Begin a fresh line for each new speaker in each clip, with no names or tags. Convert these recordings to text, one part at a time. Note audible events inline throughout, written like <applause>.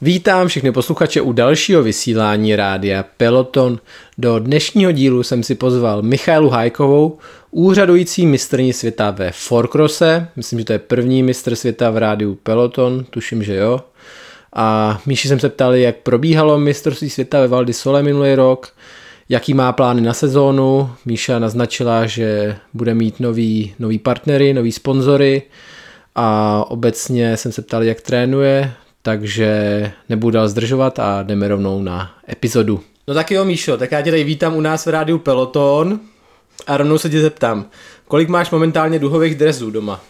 Vítám všechny posluchače u dalšího vysílání rádia Peloton. Do dnešního dílu jsem si pozval Michaelu Hajkovou, úřadující mistrní světa ve Forkrose. Myslím, že to je první mistr světa v rádiu Peloton, tuším, že jo. A Míši jsem se ptal, jak probíhalo mistrovství světa ve Valdy Sole minulý rok, jaký má plány na sezónu. Míša naznačila, že bude mít nový, nový partnery, nový sponzory a obecně jsem se ptal, jak trénuje, takže nebudu dál zdržovat a jdeme rovnou na epizodu. No tak jo, Míšo, tak já tě tady vítám u nás v rádiu Peloton a rovnou se tě zeptám, kolik máš momentálně duhových dresů doma?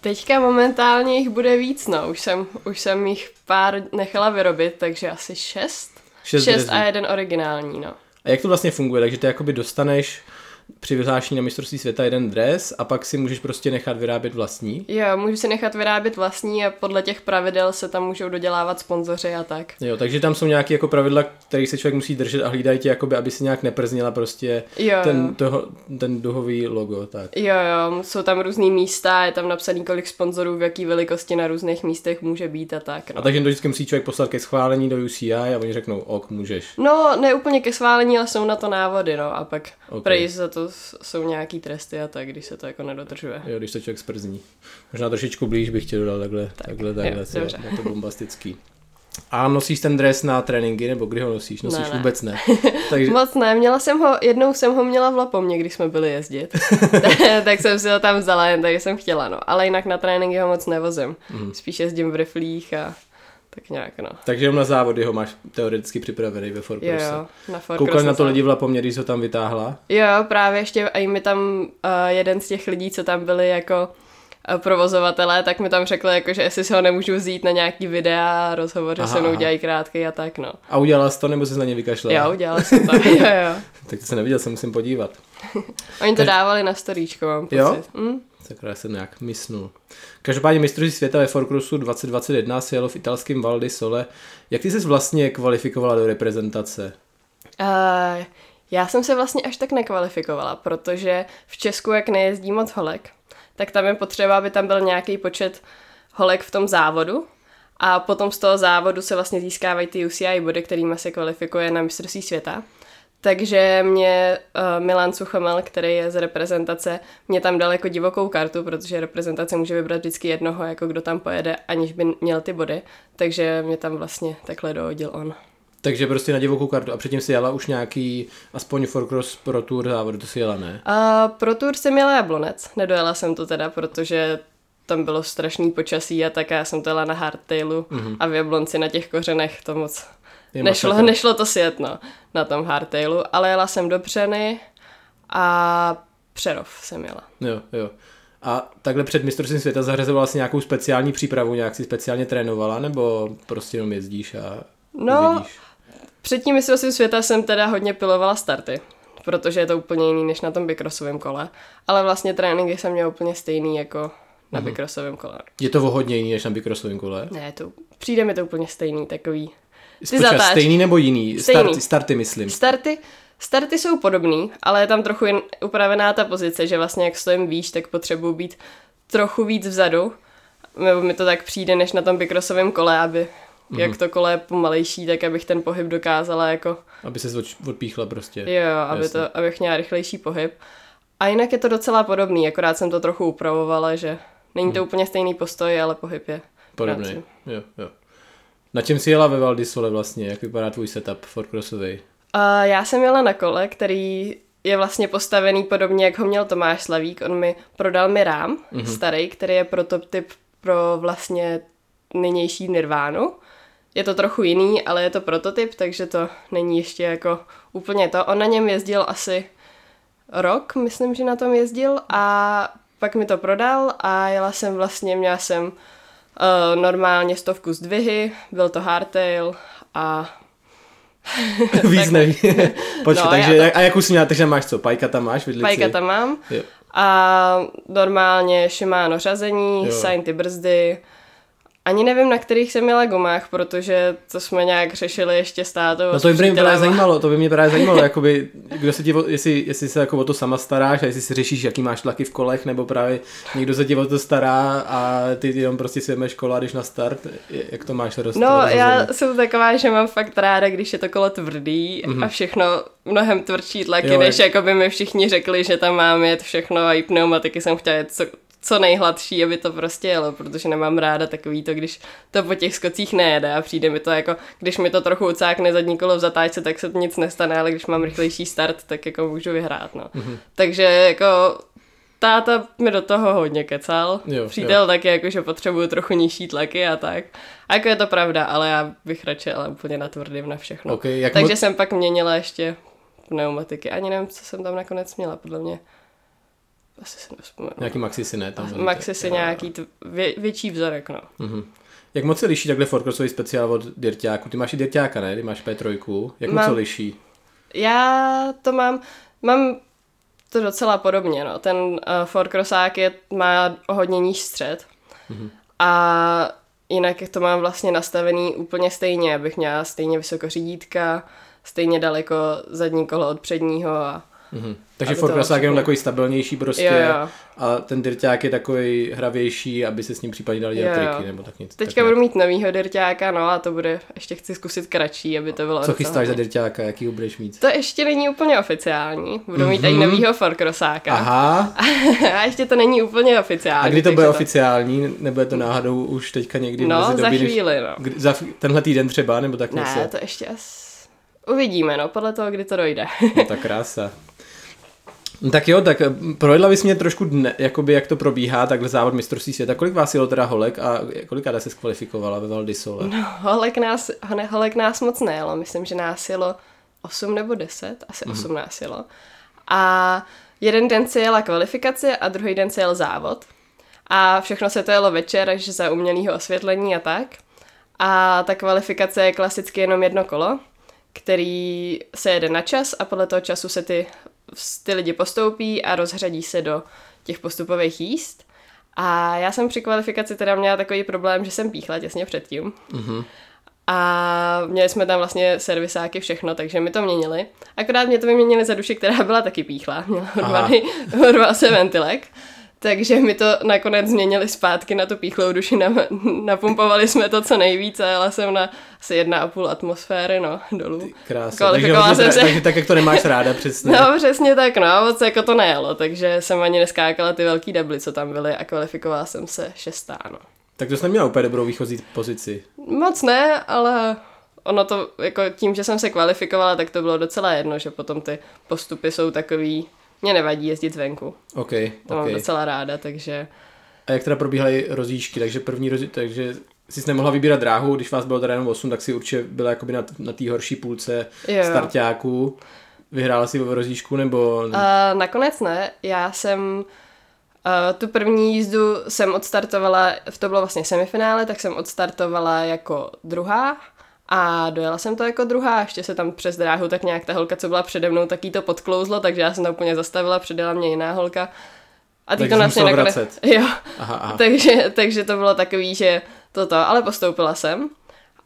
Teďka momentálně jich bude víc, no. Už jsem, už jsem jich pár nechala vyrobit, takže asi šest.
Šest,
šest
dresů.
a jeden originální, no.
A jak to vlastně funguje? Takže ty jakoby dostaneš při vyhlášení na mistrovství světa jeden dres a pak si můžeš prostě nechat vyrábět vlastní?
Jo, můžu si nechat vyrábět vlastní a podle těch pravidel se tam můžou dodělávat sponzoři a tak.
Jo, takže tam jsou nějaké jako pravidla, které se člověk musí držet a hlídají tě, jakoby, aby si nějak neprznila prostě
Jo,
ten, toho, ten duhový logo. Tak.
Jo, jo, jsou tam různý místa, je tam napsaný, kolik sponzorů v jaký velikosti na různých místech může být a tak,
A
no.
takže to vždycky musí člověk poslat ke schválení do UCI a oni řeknou, ok, můžeš.
No, ne úplně ke schválení, ale jsou na to návody, no, a pak
Ok.
okay. prej za to s- jsou nějaký tresty a tak, když se to jako nedodržuje.
Jo, když se člověk sprzní. Možná trošičku blíž bych tě dodal takhle, tak, takhle, takhle.
jo, dobře.
je to bombastický. A nosíš ten dres na tréninky, nebo kdy ho nosíš? Nosíš
Ne, ne.
vůbec ne. <laughs> Takže,
Moc ne, měla jsem ho, jednou jsem ho měla v Lapomě, když jsme byli jezdit. <laughs> <laughs> tak jsem si ho tam vzala, jen takže jsem chtěla, no. Ale jinak na tréninky ho moc nevozím. Mm. Spíš jezdím v riflích a tak nějak, no.
takže jenom na závody ho máš teoreticky připravený ve Ford
Jo, na Cross
na to lidi v Lapomě, když ho tam vytáhla?
Jo, právě ještě i mi tam uh, jeden z těch lidí, co tam byli jako uh, provozovatelé, tak mi tam řekli, jako, že jestli si ho nemůžu vzít na nějaký videa, rozhovor, že
Aha,
se mnou
aha.
dělají krátký a tak, no.
A udělala jsi to, nebo jsi na ně vykašlala?
Jo, udělala jsem to, <laughs> jo, jo.
Tak to jsem neviděl, se musím podívat. <laughs>
Oni to dávali na storíčko, mám pocit.
Jo?
Hm?
Sakra, jsem nějak mysnul. Každopádně mistrovství světa ve Forcrossu 2021 se jelo v italském Val di Sole. Jak ty jsi vlastně kvalifikovala do reprezentace?
Uh, já jsem se vlastně až tak nekvalifikovala, protože v Česku, jak nejezdí moc holek, tak tam je potřeba, aby tam byl nějaký počet holek v tom závodu a potom z toho závodu se vlastně získávají ty UCI body, kterými se kvalifikuje na mistrovství světa. Takže mě uh, Milan Suchomel, který je z reprezentace, mě tam dal jako divokou kartu, protože reprezentace může vybrat vždycky jednoho, jako kdo tam pojede, aniž by měl ty body. Takže mě tam vlastně takhle dohodil on.
Takže prostě na divokou kartu. A předtím si jela už nějaký, aspoň Forcross Pro Tour závod, to si jela, ne?
A pro tour jsem jela Jablonec, nedojela jsem to teda, protože tam bylo strašný počasí a tak já jsem to jela na hardtailu mm-hmm. a v Jablonci na těch kořenech to moc nešlo, nešlo to sjet, no, na tom hardtailu, ale jela jsem do Břeny a Přerov jsem jela.
Jo, jo. A takhle před mistrovstvím světa zařazovala si nějakou speciální přípravu, nějak si speciálně trénovala, nebo prostě jenom jezdíš a
No,
uvidíš?
Před tím mistrovstvím světa jsem teda hodně pilovala starty, protože je to úplně jiný než na tom bikrossovém kole, ale vlastně tréninky jsem měla úplně stejný jako na mm-hmm. kole.
Je to o hodně jiný než na bikrossovém kole?
Ne, to, přijde mi to úplně stejný, takový.
Počkej,
zatáč.
stejný nebo jiný?
Stejný.
Starty, starty myslím.
Starty, starty jsou podobný, ale je tam trochu jen upravená ta pozice, že vlastně jak stojím výš, tak potřebuji být trochu víc vzadu, nebo mi to tak přijde, než na tom bikrossovém kole, aby mm-hmm. jak to kole je pomalejší, tak abych ten pohyb dokázala jako,
Aby se odpíchla prostě.
jo, aby
Jasně.
to, abych měla rychlejší pohyb. A jinak je to docela podobný, akorát jsem to trochu upravovala, že není to úplně stejný postoj, ale pohyb je.
Podobný. Jo, jo. Na čem jsi jela ve Val di Sole vlastně? Jak vypadá tvůj setup Forcrossový?
A já jsem jela na kole, který je vlastně postavený podobně, jak ho měl Tomáš Slavík. On mi prodal mi rám, mm-hmm. starý, který je prototyp pro vlastně nynější Nirvánu. Je to trochu jiný, ale je to prototyp, takže to není ještě jako úplně to. On na něm jezdil asi rok, myslím, že na tom jezdil a pak mi to prodal a jela jsem vlastně, měla jsem uh, normálně stovku zdvihy, byl to hardtail a <laughs>
Víc neví. <laughs> <laughs> Počkej,
No,
takže,
já
jak- a jakou jsi měla, takže máš co? Pajka tam máš? Vidlici?
Pajka tam mám.
Jo.
A normálně Shimano řazení,
Jo.
Sign ty brzdy Ani nevím, na kterých jsem měla gumách, protože to jsme nějak řešili ještě s tátou.
No to by mě právě zajímalo, to by mě právě zajímalo, <laughs> jakoby, kdo se ti, jestli, jestli se jako o to sama staráš a jestli si řešíš, jaký máš tlaky v kolech, nebo právě někdo se ti o to stará a ty jenom prostě si jdeš kola, když na start, jak to máš roz,
No já jsem taková, že mám fakt ráda, když je to kolo tvrdý mm-hmm. a všechno mnohem tvrdší tlaky, jo, než jako by mi všichni řekli, že tam mám jet všechno a i pneumatiky jsem chtěla jet co, co nejhladší, aby to prostě jelo, protože nemám ráda takový to, když to po těch skocích nejede a přijde mi to jako, když mi to trochu ucákne zadní kolo v zatáčce, tak se nic nestane, ale když mám rychlejší start, tak jako můžu vyhrát, no. Mm-hmm. Takže jako táta mi do toho hodně kecal. Jo, Přítel jo. taky jako, že potřebuju trochu nižší tlaky a tak. A jako je to pravda, ale já bych radši ale úplně na tvrdým na všechno.
Okay, jak
Takže mo- jsem pak měnila ještě pneumatiky. Ani nevím, co jsem tam nakonec měla, podle mě asi si nespomenu.
Nějaký maxi si ne tam.
Maxi si nějaký t- vě, větší vzorek, no.
Mm-hmm. Jak moc se liší takhle Forcrossový speciál od Dirťáku? Ty máš i Dirťáka, ne? Ty máš P3. Jak mám, moc se liší?
Já to mám, mám to docela podobně, no. Ten uh, Forcrossák je, má hodně níž střed. Mm-hmm. A jinak to mám vlastně nastavený úplně stejně, abych měla stejně vysoko řídítka, stejně daleko zadní kolo od předního a
Mm-hmm. Takže Ford Crossák je jenom takový stabilnější prostě jo, jo. a ten dirťák je takový hravější, aby se s ním případně dali dělat triky nebo tak nic.
Teďka tak budu mít novýho dirťáka, no a to bude, ještě chci zkusit kratší, aby to bylo
Co chystáš za dirťáka, jaký ho budeš mít?
To ještě není úplně oficiální, budu mm-hmm. mít i novýho Ford Crossáka.
Aha. <laughs>
a ještě to není úplně oficiální.
A kdy to bude to... oficiální? Nebude to náhodou už teďka někdy?
No, za chvíli, no.
Kdy, za tenhle týden třeba, nebo tak
něco? Ne, to ještě asi... Uvidíme, no, podle toho, kdy to dojde.
no, tak krása. <laughs> No tak jo, tak eh, projedla bys mě trošku dne, jakoby jak to probíhá, takhle závod mistrovství světa. Kolik vás jelo teda holek a kolika se skvalifikovala ve Valdisole?
No, holek nás, holek nás moc nejelo, myslím, že nás jelo 8 nebo 10, asi mm-hmm. 8 nás jelo. A jeden den se jela kvalifikace a druhý den se jel závod. A všechno se to jelo večer, až za umělého osvětlení a tak. A ta kvalifikace je klasicky jenom jedno kolo, který se jede na čas a podle toho času se ty ty lidi postoupí a rozřadí se do těch postupových jíst. A já jsem při kvalifikaci teda měla takový problém, že jsem píchla těsně předtím. Mm-hmm. A měli jsme tam vlastně servisáky, všechno, takže mi to měnili. Akorát mě to vyměnili za duši, která byla taky píchla. Měla urval <laughs> se ventilek. Takže mi to nakonec změnili zpátky na tu píchlou duši, napumpovali jsme to co nejvíce, ale jsem na asi jedna a půl atmosféry, no, dolů.
Krása, takže, jsem se... takže tak, jak to nemáš ráda, přesně.
No, přesně tak, no, a moc jako to nejelo, takže jsem ani neskákala ty velký debly, co tam byly a kvalifikovala jsem se šestá, no.
Tak to jsi neměla úplně dobrou výchozí pozici.
Moc ne, ale ono to, jako tím, že jsem se kvalifikovala, tak to bylo docela jedno, že potom ty postupy jsou takový mě nevadí jezdit venku.
OK,
To okay. mám docela ráda, takže...
A jak teda probíhaly rozjížďky, takže první rozjížďky, takže jsi nemohla vybírat dráhu, když vás bylo teda jenom 8, tak si určitě byla jakoby na, na té horší půlce jo. startáků. Vyhrála si v rozjížďku nebo... Uh,
nakonec ne, já jsem Uh, tu první jízdu jsem odstartovala, to bylo vlastně semifinále, tak jsem odstartovala jako druhá a dojela jsem to jako druhá, ještě se tam přes dráhu tak nějak ta holka, co byla přede mnou, tak jí to podklouzlo, takže já jsem to úplně zastavila, předala mě jiná holka.
A ty to vlastně nakonec... Vracet. <laughs>
Jo. Aha, aha. takže, takže to bylo takový, že toto, ale postoupila jsem.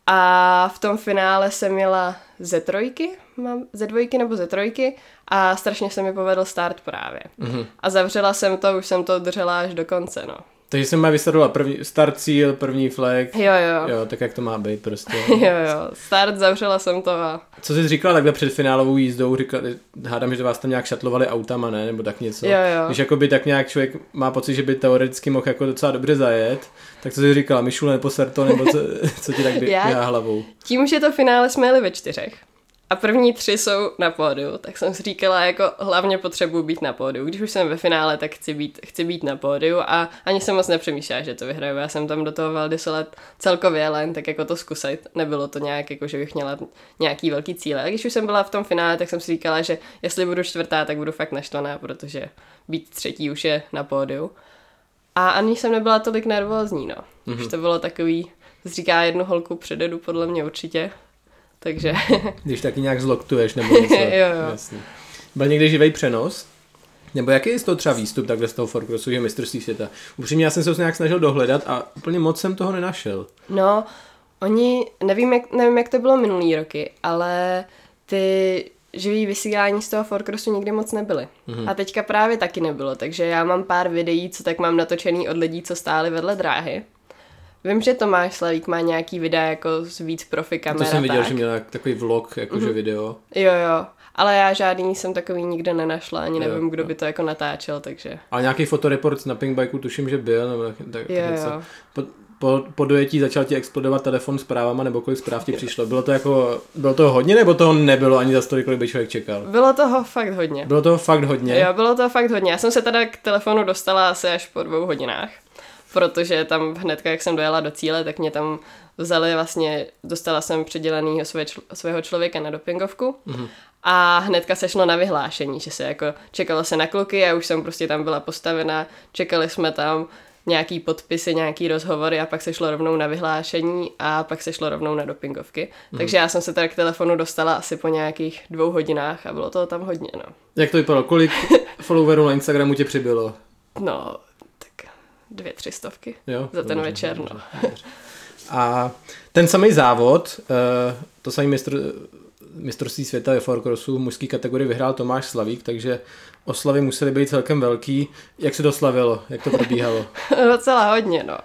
A v tom finále jsem měla ze trojky, mám ze dvojky nebo ze trojky a strašně se mi povedl start právě. Mm-hmm. A zavřela jsem to, už jsem to držela až do konce, no.
Takže jsem má vysledovala první, start cíl, první flag.
Jo, jo.
Jo, tak jak to má být prostě. <laughs>
jo, jo. Start zavřela jsem to a...
Co jsi říkala takhle před finálovou jízdou? Říkala, hádám, že vás tam nějak šatlovali autama, ne? Nebo tak něco.
Jo, jo.
Když jakoby tak nějak člověk má pocit, že by teoreticky mohl jako docela dobře zajet, tak co jsi říkala? Mišule, neposer to, nebo co, <laughs> co ti tak běhá hlavou?
Tím, že to finále jsme jeli ve čtyřech a první tři jsou na pódiu, tak jsem si říkala, jako hlavně potřebuji být na pódiu. Když už jsem ve finále, tak chci být, chci být na pódiu a ani jsem moc nepřemýšlela, že to vyhraju. Já jsem tam do toho Valdisolet celkově len tak jako to zkusit. Nebylo to nějak, jako že bych měla nějaký velký cíle. A když už jsem byla v tom finále, tak jsem si říkala, že jestli budu čtvrtá, tak budu fakt naštvaná, protože být třetí už je na pódiu. A ani jsem nebyla tolik nervózní, no. Mm-hmm. Už to bylo takový, říká jednu holku přededu, podle mě určitě, takže... <laughs>
Když taky nějak zloktuješ nebo něco. <laughs>
jo, jo. Jasný.
Byl někdy živý přenos? Nebo jaký je z toho třeba výstup takhle z toho Forcrossu, že mistrovství světa? Upřímně já jsem se to nějak snažil dohledat a úplně moc jsem toho nenašel.
No, oni, nevím jak, nevím, jak to bylo minulý roky, ale ty živý vysílání z toho Forcrossu nikdy moc nebyly. Mm-hmm. A teďka právě taky nebylo, takže já mám pár videí, co tak mám natočený od lidí, co stáli vedle dráhy. Vím, že Tomáš Slavík má nějaký videa jako z víc profi kamera.
To jsem viděl,
tak.
že měl takový vlog, jakože mm-hmm. video.
Jo, jo. Ale já žádný jsem takový nikde nenašla, ani
Jo,
nevím, kdo
jo.
by to jako natáčel, takže...
Ale nějaký fotoreport na Pinkbikeu tuším, že byl, nebo tak, tak,
Jo, jo.
Po, po, po dojetí začal ti explodovat telefon s právama, nebo kolik zpráv ti přišlo. Bylo to jako, bylo toho hodně, nebo toho nebylo ani za stolik, kolik by člověk čekal?
Bylo toho fakt hodně.
Bylo toho fakt hodně.
Jo, bylo to fakt hodně. Já jsem se teda k telefonu dostala asi až po dvou hodinách, protože tam hnedka, jak jsem dojela do cíle, tak mě tam vzali vlastně, dostala jsem předělanýho své, svého člověka na dopingovku mm-hmm. a hnedka se šlo na vyhlášení, že se jako čekalo se na kluky a už jsem prostě tam byla postavena, čekali jsme tam nějaký podpisy, nějaký rozhovory a pak se šlo rovnou na vyhlášení a pak se šlo rovnou na dopingovky. Mm. Takže já jsem se teda k telefonu dostala asi po nějakých dvou hodinách a bylo toho tam hodně, no.
Jak to vypadalo? Kolik <laughs> followerů na Instagramu tě přibylo?
No, dvě, tři stovky
Jo?
za ten
Dobře,
večer,
dobře,
no.
dobře. A ten samý závod, eh, to samý mistr, mistrovství světa ve Forcrossu v mužské kategorii vyhrál Tomáš Slavík, takže oslavy musely být celkem velký. Jak se to slavilo? Jak to probíhalo? <laughs>
Docela hodně, no.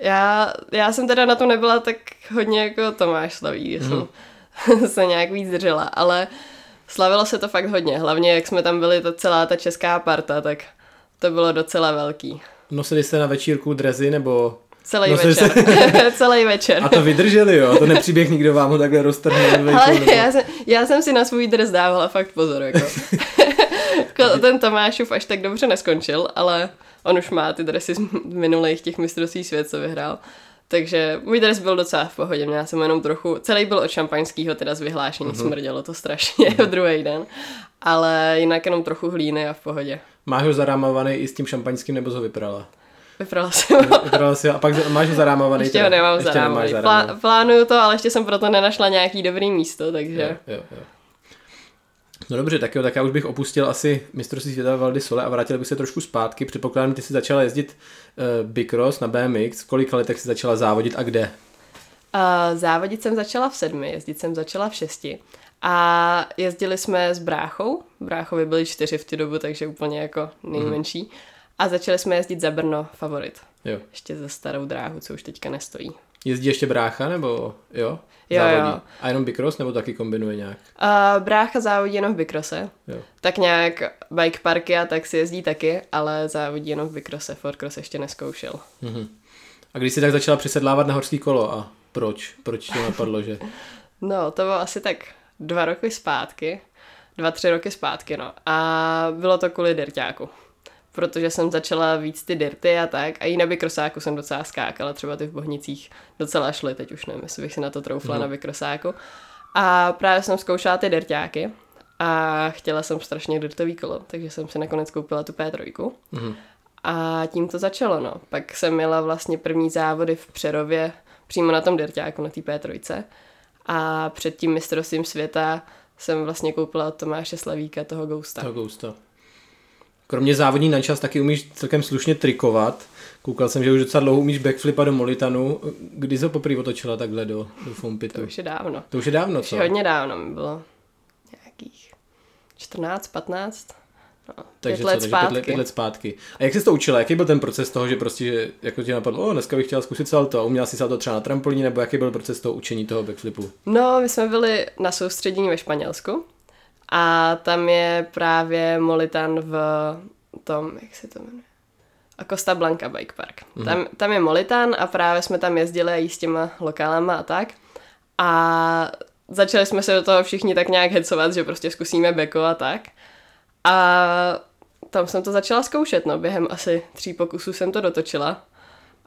Já, já jsem teda na to nebyla tak hodně jako Tomáš Slaví, mm. jsem <laughs> se nějak víc držela, ale slavilo se to fakt hodně. Hlavně, jak jsme tam byli, ta celá ta česká parta, tak to bylo docela velký.
Nosili jste na večírku drezy nebo...
Celý
Nosili
večer. <laughs> Celý večer.
A to vydrželi, jo? To nepříběh nikdo vám ho takhle roztrhnul.
Ale já jsem, já jsem si na svůj dres dávala fakt pozor, jako. <laughs> Ten Tomášův až tak dobře neskončil, ale on už má ty dresy z <laughs> minulých těch mistrovství svět, co vyhrál. Takže můj dres byl docela v pohodě, měla jsem jenom trochu, celý byl od šampaňského, teda z vyhlášení, uh-huh. smrdělo to strašně v druhý den, ale jinak jenom trochu hlíny a v pohodě.
Máš ho zarámovaný i s tím šampaňským, nebo ho vyprala?
Vyprala jsem ho. <laughs>
Vyprala si ho, a pak máš ho zarámovaný?
Ještě ho nemám
Ještě
zarámovaný. Plá, plánuju to, ale ještě jsem proto nenašla nějaký dobrý místo, takže...
Jo, jo, jo. No dobře, tak jo, tak já už bych opustil asi mistrovství světa ve Val di Sole a vrátil bych se trošku zpátky. Předpokládám, ty jsi začala jezdit uh, Bicross na BMX. V kolika letech jsi začala závodit a kde?
Uh, závodit jsem začala v sedmi, jezdit jsem začala v šesti. A jezdili jsme s bráchou. Bráchovi byli čtyři v tu dobu, takže úplně jako nejmenší. Mm. A začali jsme jezdit za Brno favorit.
Jo.
Ještě za starou dráhu, co už teďka nestojí.
Jezdí ještě brácha, nebo jo?
Jo,
Závodí.
jo.
A jenom Bicross, nebo taky kombinuje nějak?
Uh, brácha závodí jenom v Bicrosse.
Jo.
Tak nějak bike parky a tak si jezdí taky, ale závodí jenom v Bicrosse. Forcross ještě neskoušel.
Mhm. A když jsi tak začala přisedlávat na horský kolo a proč? Proč tě napadlo, že? <laughs>
No, to bylo asi tak dva roky zpátky. Dva, tři roky zpátky, no. A bylo to kvůli dirťáku. Protože jsem začala víc ty dirty a tak. A i na bikrosáku jsem docela skákala, třeba ty v Bohnicích docela šly, teď už nevím, jestli bych si na to troufla
Mhm.
na bikrosáku. A právě jsem zkoušela ty dirťáky a chtěla jsem strašně dirtový kolo, takže jsem si nakonec koupila tu P3.
Mhm.
A tím to začalo, no. Pak jsem měla vlastně první závody v Přerově, přímo na tom dirťáku, na té P3. A před tím mistrovstvím světa jsem vlastně koupila od Tomáše Slavíka toho Ghosta.
Toho Ghosta. Kromě závodní na čas taky umíš celkem slušně trikovat. Koukal jsem, že už docela dlouho umíš backflipa do Molitanu. Kdy jsi ho poprvé otočila takhle do, do Fompitu?
To už je dávno.
To už je dávno,
Už
co?
je hodně dávno, mi bylo nějakých 14, 15, no,
Takže
pět
co,
let
takže
zpátky.
Pět, let, pět let zpátky. A jak jsi to učila? Jaký byl ten proces toho, že prostě že jako ti napadlo, o, dneska bych chtěla zkusit salto a uměla si salto třeba na trampolíně, nebo jaký byl proces toho učení toho backflipu?
No, my jsme byli na soustředění ve Španělsku a tam je právě Molitan v tom, jak se to jmenuje? A Costa Blanca Bike Park. Mm. Tam, tam je Molitan a právě jsme tam jezdili i s těma lokálama a tak. A začali jsme se do toho všichni tak nějak hecovat, že prostě zkusíme beko a tak. A tam jsem to začala zkoušet, no, během asi tří pokusů jsem to dotočila.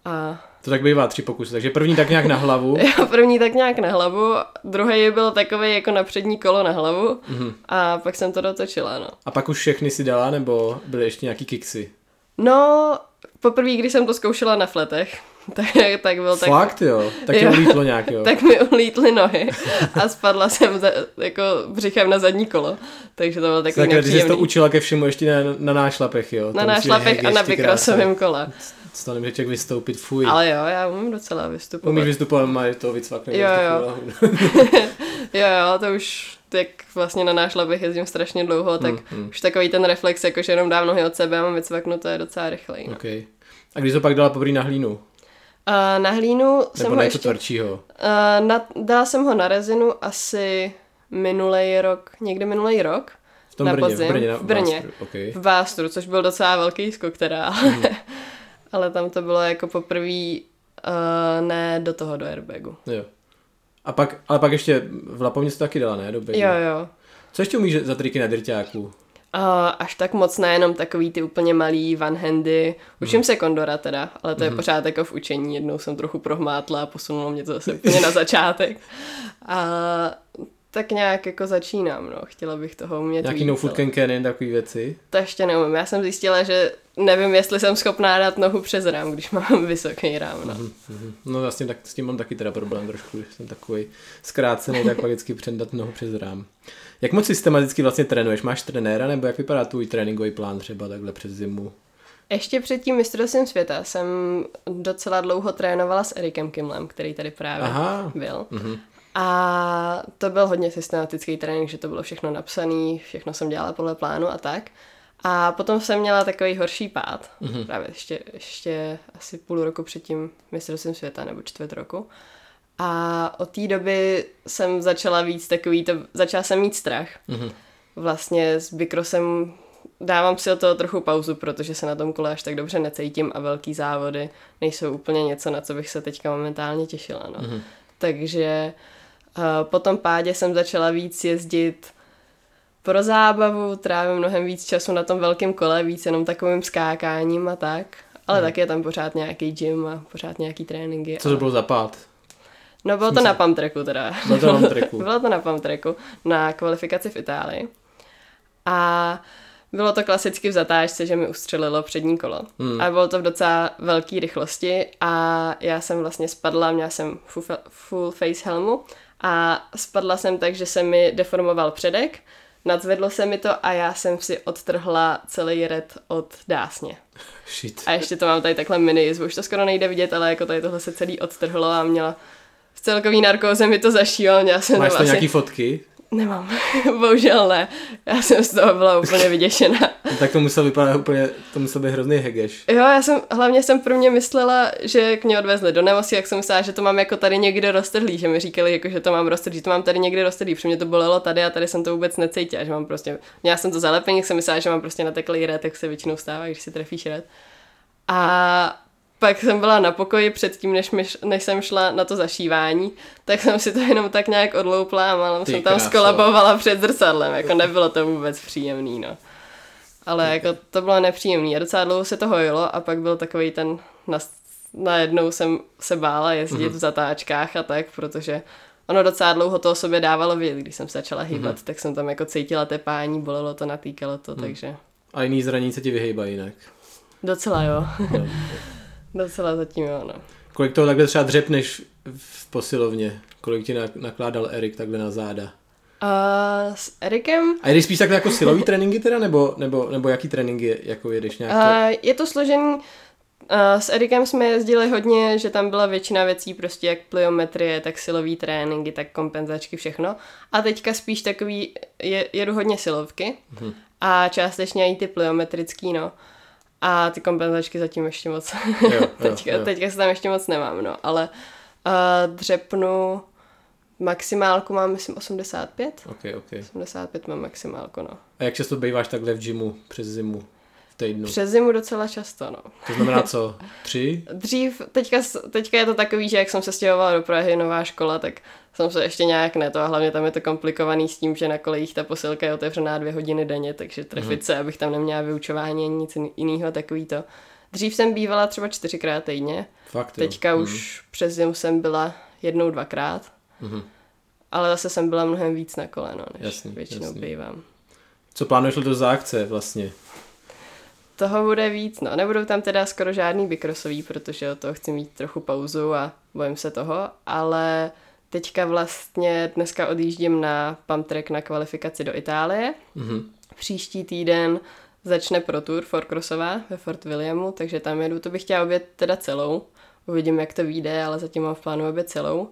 A
To tak bývá tři pokusy, takže první tak nějak na hlavu. <laughs>
Jo, první tak nějak na hlavu, druhý byl takový jako na přední kolo na hlavu mm-hmm. a pak jsem to dotočila, no.
A pak už všechny si dala, nebo byly ještě nějaký kiksy?
No, poprvé, když jsem to zkoušela na fletech, <laughs> tak, tak byl tak...
Fakt jo? Tak
Jo.
ulítlo nějak jo? <laughs>
Tak mi ulítly nohy a spadla jsem za, jako břichem na zadní kolo. Takže to bylo takový
Tak když jsi to
nepříjemný.
učila ke všemu ještě na, na nášlapech, jo?
Na
To
nášlapech a na
ty
vykrosovém kole.
Z toho nemůže člověk vystoupit, fuj.
Ale jo, já umím docela vystupovat.
Umíš vystupovat, máš to vycvakne.
Jo, jo. <laughs> Jo, jo, to už, jak vlastně na nášlapech jezdím strašně dlouho, tak
Hmm, hmm.
už takový ten reflex, jako že jenom dám nohy od sebe a mám vycvaknuté docela rychleji. No.
Okay. A když to pak dala poprvé na hlínu?
A na hlínu jsem
Nebo
ho
na něco
ještě...
tvrdšího?
Uh, na, dala jsem ho na rezinu asi minulej rok, někdy minulej rok.
V tom
Na
Brně,
podzim,
v Brně. Na
v Brně.
Vástru, Okay.
v Bástru, což byl docela velký skok teda, ale,
Hmm. <laughs>
ale tam to bylo jako poprvé uh, ne do toho do airbagu.
Jo. A pak, ale pak ještě v Lapovně to taky dala, ne? Do.
Jo, jo.
Co ještě umíš za triky na drťáku?
Uh, až tak moc ne, jenom takový ty úplně malý one-handy. Učím
Hmm.
se kondora teda, ale to je pořád jako v učení. Jednou jsem trochu prohmátla a posunulo mě to zase úplně na <laughs> začátek. A tak nějak jako začínám, no. Chtěla bych toho umět
Nějaký
víc,
no food
ale
can cannon, takový věci?
To ještě neumím. Já jsem zjistila, že nevím, jestli jsem schopná dát nohu přes rám, když mám <laughs> vysoký rám, no.
Mhm. No vlastně tak s tím mám taky teda problém trošku, že jsem takový zkrácený, tak pak vždycky předat nohu přes rám. Jak moc systematicky vlastně trénuješ? Máš trenéra nebo jak vypadá tvůj tréninkový plán třeba takhle přes zimu?
Ještě před tím mistrovstvím světa jsem docela dlouho trénovala s Erikem Kimlem, který tady právě
Aha.
byl.
Mhm.
A to byl hodně systematický trénink, že to bylo všechno napsané, všechno jsem dělala podle plánu a tak. A potom jsem měla takový horší pád, mm-hmm. právě ještě, ještě asi půl roku před tím mistrovstvím světa, nebo čtvrt roku. A od té doby jsem začala víc takový, to, začala jsem mít strach.
Mhm.
Vlastně s Bikrosem dávám si od toho trochu pauzu, protože se na tom kole až tak dobře necítím a velký závody nejsou úplně něco, na co bych se teďka momentálně těšila. No.
Mhm.
Takže uh, po tom pádě jsem začala víc jezdit pro zábavu, trávím mnohem víc času na tom velkém kole, víc jenom takovým skákáním a tak. Ale
Mhm.
tak je tam pořád nějaký gym a pořád nějaký tréninky.
Co to bylo za pád?
No bylo to na pump tracku teda.
Bylo to na pump tracku. <laughs>
bylo to na na kvalifikaci v Itálii. A bylo to klasicky v zatáčce, že mi ustřelilo přední kolo.
Hmm.
A bylo to v docela velké rychlosti a já jsem vlastně spadla, měla jsem full, full face helmu a spadla jsem tak, že se mi deformoval předek, nadzvedlo se mi to a já jsem si odtrhla celý red od dásně.
Shit.
A ještě to mám tady takhle mini jizvu. Už to skoro nejde vidět, ale jako tady tohle se celý odtrhlo a měla v celkový narkóze mi to zašíval. Měla jsem
Máš
tam
nějaký fotky?
Nemám. <laughs> Bohužel ne. Já jsem z toho byla úplně <laughs> vyděšená.
No, tak to musel vypadat úplně, to musel být hrozný hegeš.
Jo, já jsem, hlavně jsem pro mě myslela, že jak mě odvezli do nemocnice, jak jsem myslela, že to mám jako tady někde roztrhlý, že mi říkali, jako, že to mám roztrhlý, že to mám tady někde roztrhlý, protože mě to bolelo tady a tady jsem to vůbec necítila, že mám prostě, měla jsem to zalepení, jak jsem myslela, že mám prostě nateklý red, tak se většinou stává, když si trefíš red. A pak jsem byla na pokoji předtím, než, mi, š- než jsem šla na to zašívání, tak jsem si to jenom tak nějak odloupla a málem
Ty
jsem tam skolabovala před zrcadlem, jako nebylo to vůbec příjemný, no. Ale jako to bylo nepříjemný a docela dlouho se to hojilo a pak byl takový ten, na, najednou jsem se bála jezdit
Mhm.
v zatáčkách a tak, protože ono docela dlouho to o sobě dávalo vidět, když jsem se začala hýbat,
Mhm.
tak jsem tam jako cítila tepání, bolelo to, natýkalo to, takže
A jiný zranění se ti vyhejbají jinak.
docela jo. Docela zatím jo, no.
Kolik toho takhle třeba dřepneš v posilovně? Kolik ti nak- nakládal Erik takhle na záda?
A s Erikem
A jdeš spíš takhle jako silový tréninky teda, nebo, nebo, nebo jaký tréninky jako jedeš nějak?
Uh, je to složený, uh, s Erikem jsme jezdili hodně, že tam byla většina věcí, prostě jak pliometrie, tak silový tréninky, tak kompenzačky, všechno. A teďka spíš takový, je, jedu hodně silovky
Mhm.
a částečně i ty pliometrický, no. A ty kompenzačky zatím ještě moc.
Jo, <laughs> jo,
teďka,
jo.
teďka se tam ještě moc nemám, no. Ale uh, dřepnu maximálku mám, myslím, 85.
Ok, ok.
85 mám maximálku, no.
A jak často býváš takhle v gymu přes zimu týdnu?
Přes zimu docela často, no.
To znamená <laughs> co? Tři?
Dřív, teďka, teďka je to takový, že jak jsem se stěhovala do Prahy, nová škola, tak jsem se ještě nějak ne to a hlavně tam je to komplikovaný s tím, že na kolejích ta posilka je otevřená dvě hodiny denně, takže trefit se, abych tam neměla vyučování ani nic jiného, takový to. Dřív jsem bývala třeba čtyřikrát týdně,
Fakt jo.
teďka už přes zimu jsem byla jednou, dvakrát,
Mhm.
ale zase jsem byla mnohem víc na kole, no, než
Jasný,
většinou
jasný.
bývám.
Co plánuješ letos za akce vlastně?
Toho bude víc, no. Nebudou tam teda skoro žádný bikrosový, protože od toho chci mít trochu pauzu a bojím se toho, ale teďka vlastně dneska odjíždím na pump track na kvalifikaci do Itálie.
Mhm.
Příští týden začne Pro Tour Forcrossová ve Fort Williamu, takže tam jedu, to bych chtěla obět teda celou. Uvidím, jak to vyjde, ale zatím mám v plánu obět celou.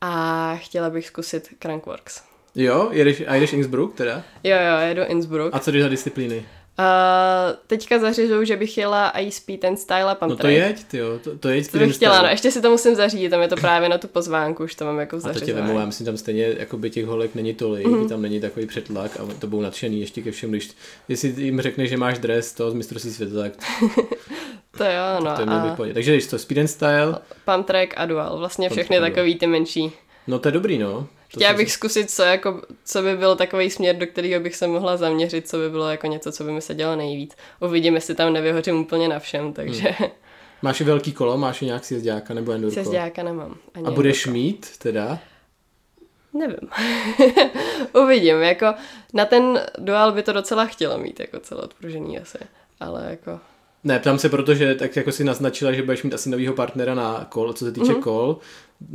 A chtěla bych zkusit Crankworks.
Jo, jedeš, a jedeš Innsbruck teda?
Jo, jo, jedu Innsbruck.
A co jdeš za disciplíny?
Uh, teďka zařizuju, že bych jela i speed and style a
No to jeď, ty jo, to, to jeď
To bych chtěla, no, ještě si to musím zařídit, tam je to právě na tu pozvánku, už to mám jako
A to tě vemu, já myslím, tam stejně jakoby těch holek není tolik,
Mhm.
mm-hmm. tam není takový přetlak a to budou nadšený ještě ke všem, když jestli jim řekneš, že máš dres to z mistrovství světa, tak <laughs>
To jo, no
to je
a.
Takže když to speed and style,
pump track a dual, vlastně všechny takový ty menší.
no to je dobrý, no.
Chtěla bych zkusit, co, jako, co by byl takový směr, do kterého bych se mohla zaměřit, co by bylo jako něco, co by mi se dělo nejvíc. Uvidím, jestli tam nevyhořím úplně na všem, takže
Hmm. Máš i velký kolo, máš i nějak sjezdáka nebo endurko?
sezďáka nemám. Ani
A budeš
endurko.
mít teda?
Nevím. <laughs> Uvidím, jako na ten dual by to docela chtělo mít, jako celodpružený asi. Ale jako,
Ne, ptám se, protože tak jako si naznačila, že budeš mít asi novýho partnera na kol, co se týče mm-hmm. kol.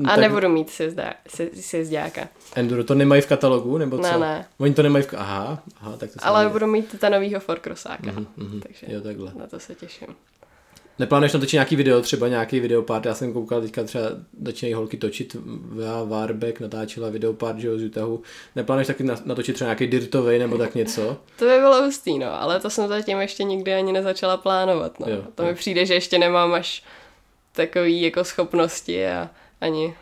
A
tak
nebudu mít sjezdá, se, sezďáka.
Enduro to nemají v katalogu, nebo
Ne,
co?
ne.
Oni to nemají v... Aha, aha, tak to
Ale
neví.
budu mít ta novýho Forcrossáka.
Mhm, mhm.
Takže
Jo, takhle.
na to se těším.
Neplánuješ natočit nějaký video, třeba nějaký videopart, já jsem koukal teďka třeba začínají holky točit, Vea Warbeck natáčela videopart, že jo, z Utahu. Neplánuješ taky na- natočit třeba nějaký dirtovej nebo tak něco? <laughs>
To by bylo hustý, no, ale to jsem zatím ještě nikdy ani nezačala plánovat, no.
Jo,
to
jo.
mi přijde, že ještě nemám až takový jako schopnosti a ani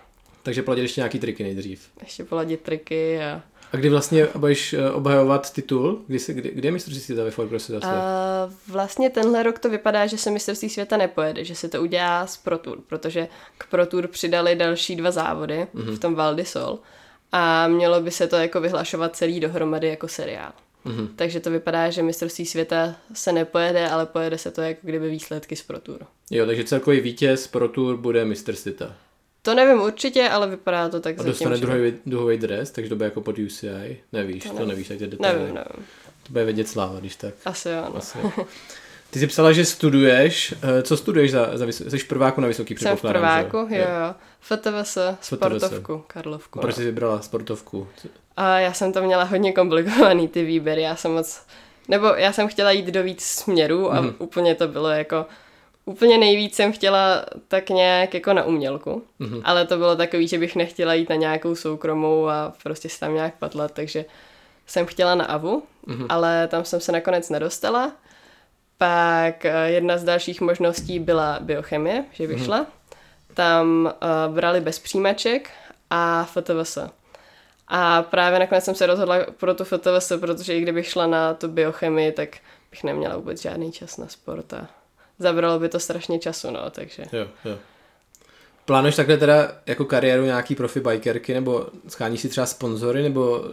Takže platit ještě nějaký triky nejdřív.
ještě poladit triky a...
A kdy vlastně budeš eh, obhajovat titul? Kdy, se, kdy, kdy je mistrovství světa ve Forcrossu zase?
a vlastně tenhle rok to vypadá, že se mistrovství světa nepojede, že se to udělá z Pro Tour, protože k Pro Tour přidali další dva závody
Mhm.
v tom Val di Sol a mělo by se to jako vyhlašovat celý dohromady jako seriál.
Mhm.
Takže to vypadá, že mistrovství světa se nepojede, ale pojede se to jako kdyby výsledky z Pro Tour.
Jo, takže celkový vítěz pro tour bude mistr světa.
To nevím určitě, ale vypadá to tak
A dostane druhý, druhý dres, takže to bude jako pod UCI. Nevíš, to,
nevím.
nevíš, tak to je detaily.
Nevím, nevím.
To bude vědět sláva, když tak.
Asi jo, no.
Asi. Ty jsi psala, že studuješ. Eh, Co studuješ za, za vys- jsi v prváku na vysoký
Jsem v prváku, jo, jo. FTVS, sportovku, Karlovku.
Proč
No.
jsi vybrala sportovku?
A já jsem to měla hodně komplikovaný, ty výběry, já jsem moc... Nebo já jsem chtěla jít do víc směrů a
Mhm.
úplně to bylo jako... Úplně nejvíc jsem chtěla tak nějak jako na umělku,
Mhm.
ale to bylo takový, že bych nechtěla jít na nějakou soukromou a prostě se tam nějak patlat, takže jsem chtěla na AVU,
Mhm.
ale tam jsem se nakonec nedostala. Pak eh, jedna z dalších možností byla biochemie, že
Mhm.
vyšla. Tam uh, brali bez přijímaček a FTVS. A právě nakonec jsem se rozhodla pro tu FTVS, protože i kdybych šla na tu biochemii, tak bych neměla vůbec žádný čas na sport a zabralo by to strašně času, no, takže...
Jo, jo. Plánuješ takhle teda jako kariéru nějaký profi bikerky, nebo scháníš si třeba sponzory, nebo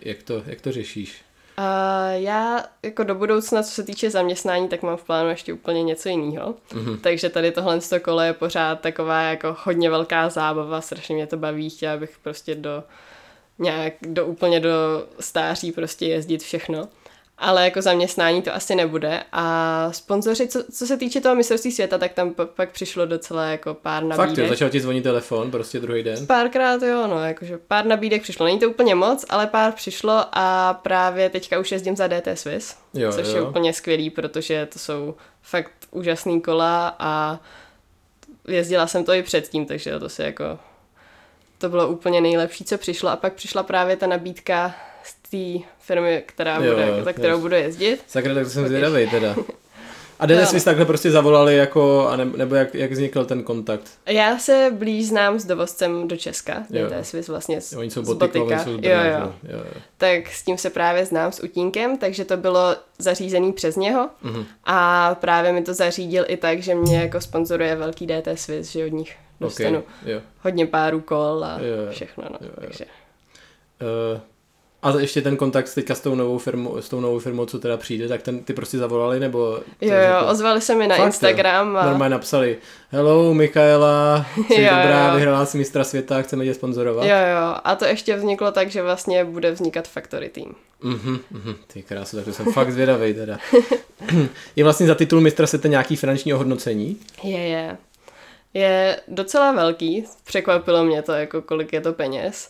jak to, jak to řešíš?
A já jako do budoucna, co se týče zaměstnání, tak mám v plánu ještě úplně něco jiného. Mm-hmm. Takže tady tohle z toho kolo je pořád taková jako hodně velká zábava, strašně mě to baví, chtěla bych prostě do nějak, do úplně do stáří prostě jezdit všechno. Ale jako zaměstnání to asi nebude. A sponzoři, co, co se týče toho mistrovství světa, tak tam p- pak přišlo docela jako pár nabídek.
Fakt jo, začal ti zvonit telefon prostě druhý den?
Párkrát jo, no, jakože pár nabídek přišlo. Není to úplně moc, ale pár přišlo a právě teďka už jezdím za DT Swiss,
Jo,
což
jo.
je úplně skvělý, protože to jsou fakt úžasný kola a jezdila jsem to i předtím, takže to se jako to bylo úplně nejlepší, co přišlo a pak přišla právě ta nabídka té firmy, která
Jo,
bude,
jo,
za kterou
jo.
budu jezdit.
Sakra, tak to jsem zvědavý teda. <laughs> A
Jo,
Dennis
no.
no. takhle prostě zavolali jako, a ne, nebo jak, jak vznikl ten kontakt?
Já se blíž znám s dovozcem do Česka,
Jo.
DT Swiss vlastně z,
Jo, oni jsou
z
botika, oni
Botika.
jsou z
jo, jo.
že? jo, jo.
tak s tím se právě znám s Utínkem, takže to bylo zařízený přes něho
Mhm.
a právě mi to zařídil i tak, že mě jako sponzoruje velký DT Swiss, že od nich dostanu
Okay, jo.
hodně párů kol a
Jo, jo.
všechno, no,
Jo, jo.
takže
Uh, A ještě ten kontakt teďka s tou novou firmou, s tou novou firmou, co teda přijde, tak ten ty prostě zavolali, nebo...
Jo, jo, ozvali se mi na
Fakt,
Instagram.
A... Normálně napsali, hello Mikaela, <laughs> jsi
Jo,
dobrá,
jo.
vyhrála si mistra světa, chceme tě sponzorovat.
Jo, jo, a to ještě vzniklo tak, že vlastně bude vznikat Factory Team.
Mhm, mhm, ty krásu, tak to jsem fakt zvědavý teda. <clears throat> je vlastně za titul mistra světa nějaký finanční ohodnocení?
Je, je. Je docela velký, překvapilo mě to, jako kolik je to peněz,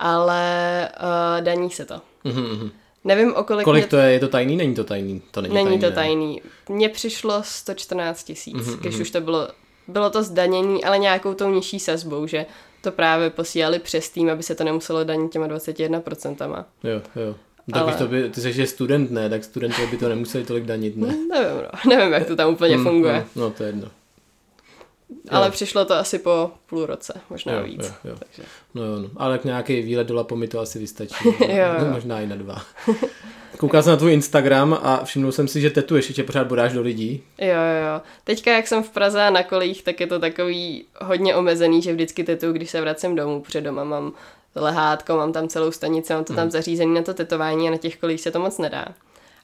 ale uh, daní se to.
Mhm, mhm.
Nevím, o kolik,
Kolik
mě...
to je, je to tajný? Není to tajný? To není,
Není
tajný,
to
ne?
tajný. Mně přišlo 114 tisíc,
Mhm,
mm-hmm, když
mhm.
už to bylo, bylo to zdanění, ale nějakou tou nižší sazbou, že to právě posílali přes tým, aby se to nemuselo danit těma 21%.
Jo, jo. Tak
Ale-
to by, ty jsi že student, ne? Tak studenti by to nemuseli tolik danit, ne?
Nevím, no. <laughs> nevím, jak to tam úplně
Mm,
funguje,
mm, No, to je jedno.
Ale přišlo to asi po půl roce, možná
Jo,
víc.
jo, jo.
Takže.
No jo, no. ale k nějaký výlet do Lapomy to asi vystačí. <laughs>
Jo, jo.
Možná i na dva. <laughs> Koukal jsem na tvůj Instagram a všiml jsem si, že tetuješ, ještě pořád bodáš do lidí.
Jo, jo, jo. Teďka, jak jsem v Praze a na kolích, tak je to takový hodně omezený, že vždycky tetuju, když se vracím domů, protože doma mám lehátko, mám tam celou stanici, mám to tam zařízený na to tetování a na těch kolích se to moc nedá.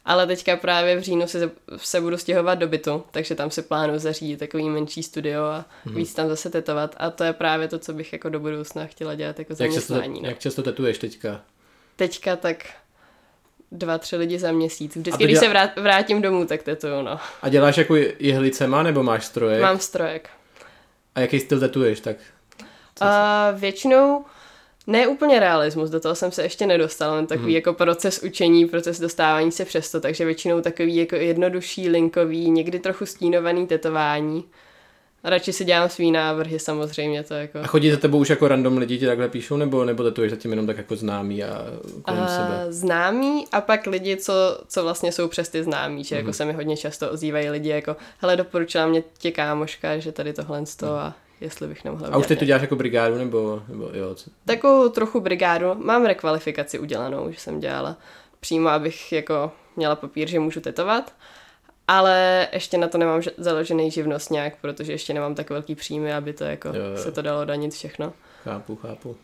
Ale teďka právě v říjnu se, se budu stěhovat do bytu, takže tam si plánuji zařídit takový menší studio a víc tam zase tetovat. A to je právě to, co bych jako do budoucna chtěla dělat jako
Jak často,
zaměstnání. no.
jak často tetuješ teďka?
Teďka tak dva, tři lidi za měsíc. Vždycky,
to
když
děla-
se vrát, vrátím domů, tak tetuju, no.
A děláš jako jehlicema nebo máš stroje?
Mám strojek.
A jaký styl tetuješ? Tak
A většinou ne úplně realismus, do toho jsem se ještě nedostala, jen takový jako proces učení, proces dostávání se přes to, takže většinou takový jako jednodušší, linkový, někdy trochu stínovaný tetování. Radši si dělám svý návrhy samozřejmě, to jako...
a chodí za tebou už jako random lidi ti takhle píšou, nebo, nebo tetuješ zatím jenom tak jako známý a kolem
A
sebe?
známí a pak lidi, co, co vlastně jsou přes ty známí, že jako se mi hodně často ozývají lidi jako hele, doporučila mě tě kámoška, že tady tohle to a jestli bych nemohla
A už teď to děláš jako brigádu, nebo, nebo jo? Co?
Takovou trochu brigádu. Mám rekvalifikaci udělanou, že jsem dělala přímo, abych jako měla papír, že můžu tetovat. Ale ještě na to nemám založený živnost nějak, protože ještě nemám tak velký příjmy, aby to jako
Jo, jo.
se to dalo danit všechno.
Chápu, chápu.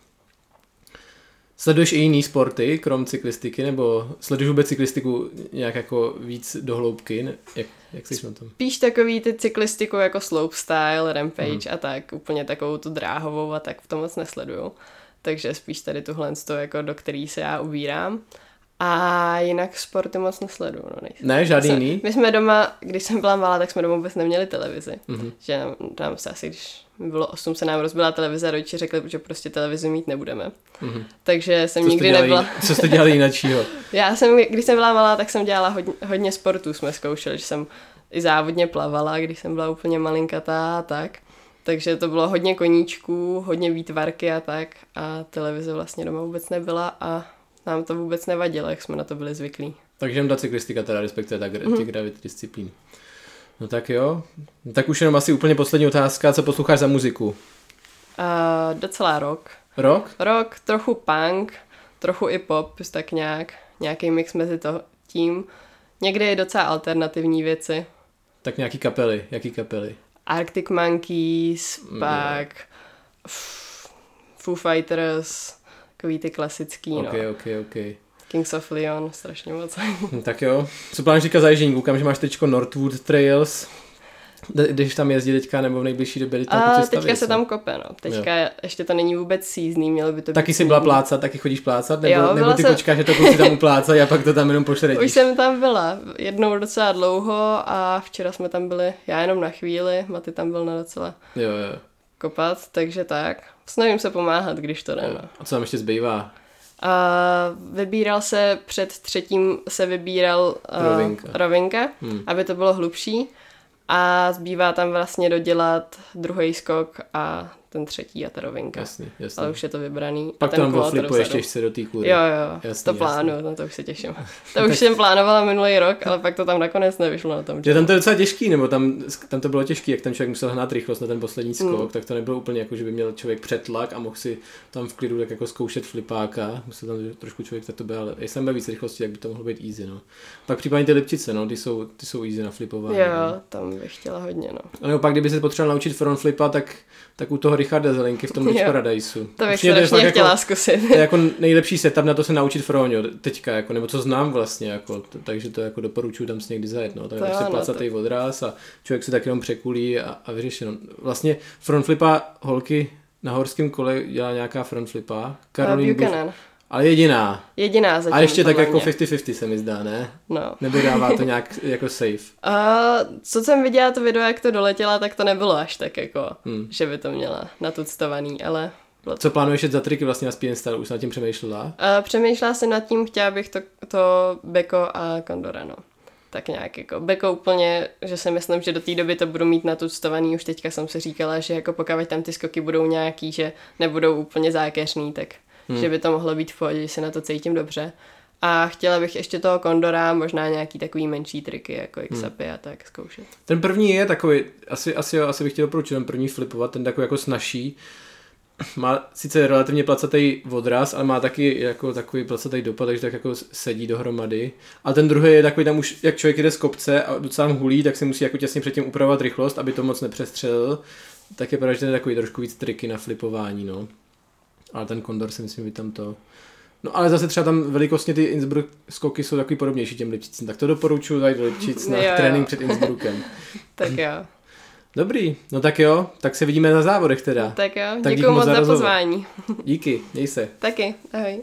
Sleduješ i jiný sporty, krom cyklistiky, nebo sleduješ vůbec cyklistiku nějak jako víc do hloubky? Ne- Jak, jak jsi na tom?
Spíš takový ty cyklistiku jako slopestyle, rampage a tak, úplně takovou tu dráhovou a tak v tom moc nesleduju. Takže spíš tady tuhle to, jako do který se já ubírám. A jinak sporty moc nesleduju. No, nejsem.
Ne, žádný jiný?
My jsme doma, když jsem byla malá, tak jsme doma vůbec neměli televizi.
Mhm.
Mm-hmm. Že nám, nám se asi, když bylo 8, se nám rozbila televize a rodiče řekli, že prostě televizi mít nebudeme.
Mhm.
Takže jsem
Co
nikdy
dělali,
nebyla...
co jste dělali jinačího? <laughs>
Já jsem, když jsem byla malá, tak jsem dělala hodně, hodně sportů, jsme zkoušeli, že jsem i závodně plavala, když jsem byla úplně malinkatá a tak. Takže to bylo hodně koníčků, hodně výtvarky a tak. A televize vlastně doma vůbec nebyla a nám to vůbec nevadilo, jak jsme na to byli zvyklí.
Takže jenom ta cyklistika teda respektive ta,
Mhm.
gra- ty gravity disciplíny. No tak jo. No tak už jenom asi úplně poslední otázka, co posloucháš za muziku?
A docela rok.
Rock?
Rock, trochu punk, trochu i pop, tak nějak, nějaký mix mezi to, tím. Někdy i docela alternativní věci.
Tak nějaký kapely, jaký kapely?
Arctic Monkeys,
Mm,
pak Foo Fighters, takový ty klasický,
Ok,
no.
ok, ok.
Kings of Leon, strašně moc.
Hm, Tak jo. Co plánuješ říkat za ježdění? Koukám, že máš teďko Northwood Trails. Když tam jezdí teďka nebo v nejbližší době, tam
A teďka se tam kope, no. Teďka ještě to není vůbec seasonný, mělo by to
Taky
být
jsi byla plácat, taky chodíš plácat? Nebo,
Jo,
nebo ty
jsem-
počkáš, že to kluci tam uplácají a pak to tam jenom pošredíš?
Už jsem tam byla, jednou docela dlouho a včera jsme tam byli, já jenom na chvíli, Maty tam byl na docela
Jo, jo.
kopat, takže tak. Snažím se pomáhat, když to jde, no.
A co tam ještě zbývá?
A vybíral se před třetím, se vybíral uh,
Rovinka.
rovinka
Hmm.
aby to bylo hlubší. A zbývá tam vlastně dodělat druhý skok a ten třetí a ta rovinka.
Jasný, jasný.
Ale už je to vybraný.
Pak
a
to tam oflipuješ,
vzadu.
těž se do té kůry.
Jo, jo,
Jasný,
to plánuju, na to už se těším. <laughs> To už jsem plánovala minulý rok, ale pak to tam nakonec nevyšlo na tom.
Že tam to je docela těžký, nebo tam, tam to bylo těžký, jak ten člověk musel hnát rychlost na ten poslední skok,
Mm.
tak to nebylo úplně jako, že by měl člověk přetlak a mohl si tam v klidu tak jako zkoušet flipáka. Musel tam trošku člověk tak to byl, ale jestli tam víc rychlosti, tak by to mohlo být easy, no. Pak případně ty lipčice, no, ty jsou, ty jsou easy na flipování. no.
Jo, tam bych chtěla hodně, no.
A nebo pak, kdyby se potřeboval naučit front flipa, tak, tak u toho Richarda Zelenky v tom Beach Paradiseu.
To bych strašně chtěla
jako,
zkusit.
To je jako nejlepší setup na to se naučit froňo teďka, jako, nebo co znám vlastně, jako, takže to jako doporučuji tam si někdy zajet, no. Tam to je prostě placatý to... odraz a člověk si tak jenom překulí a, a vyřešeno. Vlastně frontflipa holky na horském kole dělá nějaká frontflipa.
Caroline Buchanan.
Ale jediná.
Jediná zatím.
A ještě tak jako 50-50 se mi zdá, ne?
No.
Nebo dává to <laughs> nějak jako safe?
Uh, co jsem viděla to video, jak to doletěla, tak to nebylo až tak jako, hmm. že by to měla natuctovaný, ale...
Bylo Co plánuješ za triky vlastně na Speed Style? Už nad tím přemýšlela? Uh,
přemýšlela jsem nad tím, chtěla bych to, to Beko a Kondora, no. Tak nějak jako Beko úplně, že si myslím, že do té doby to budu mít natuctovaný, už teďka jsem si říkala, že jako pokud tam ty skoky budou nějaký, že nebudou úplně zákeřný, tak hmm. že by to mohlo být v pohodě, že se na to cítím dobře. A chtěla bych ještě toho kondora, možná nějaký takový menší triky, jako XAPy hmm. a tak zkoušet.
Ten první je takový, asi, asi, asi bych chtěl doporučit ten první flipovat, ten takový jako snažší. Má sice relativně placatý odraz, ale má taky jako takový placatý dopad, takže tak jako sedí dohromady. A ten druhý je takový, tam už jak člověk jde z kopce a docela hulí, tak si musí jako těsně předtím upravovat rychlost, aby to moc nepřestřelil. Tak je pravda, že ten je takový trošku víc triky na flipování, no. Ale ten Kondor si myslím, že tam to... No ale zase třeba tam velikostně ty Innsbruck skoky jsou takový podobnější těm Lipčicím, tak to doporučuji zajít do Lipčic na jo, trénink jo. před Innsbruckem. <laughs>
tak jo.
Dobrý, no tak jo, tak se vidíme na závodech teda.
Tak jo, tak děkuji moc za pozvání.
Díky, měj se.
Taky, ahoj.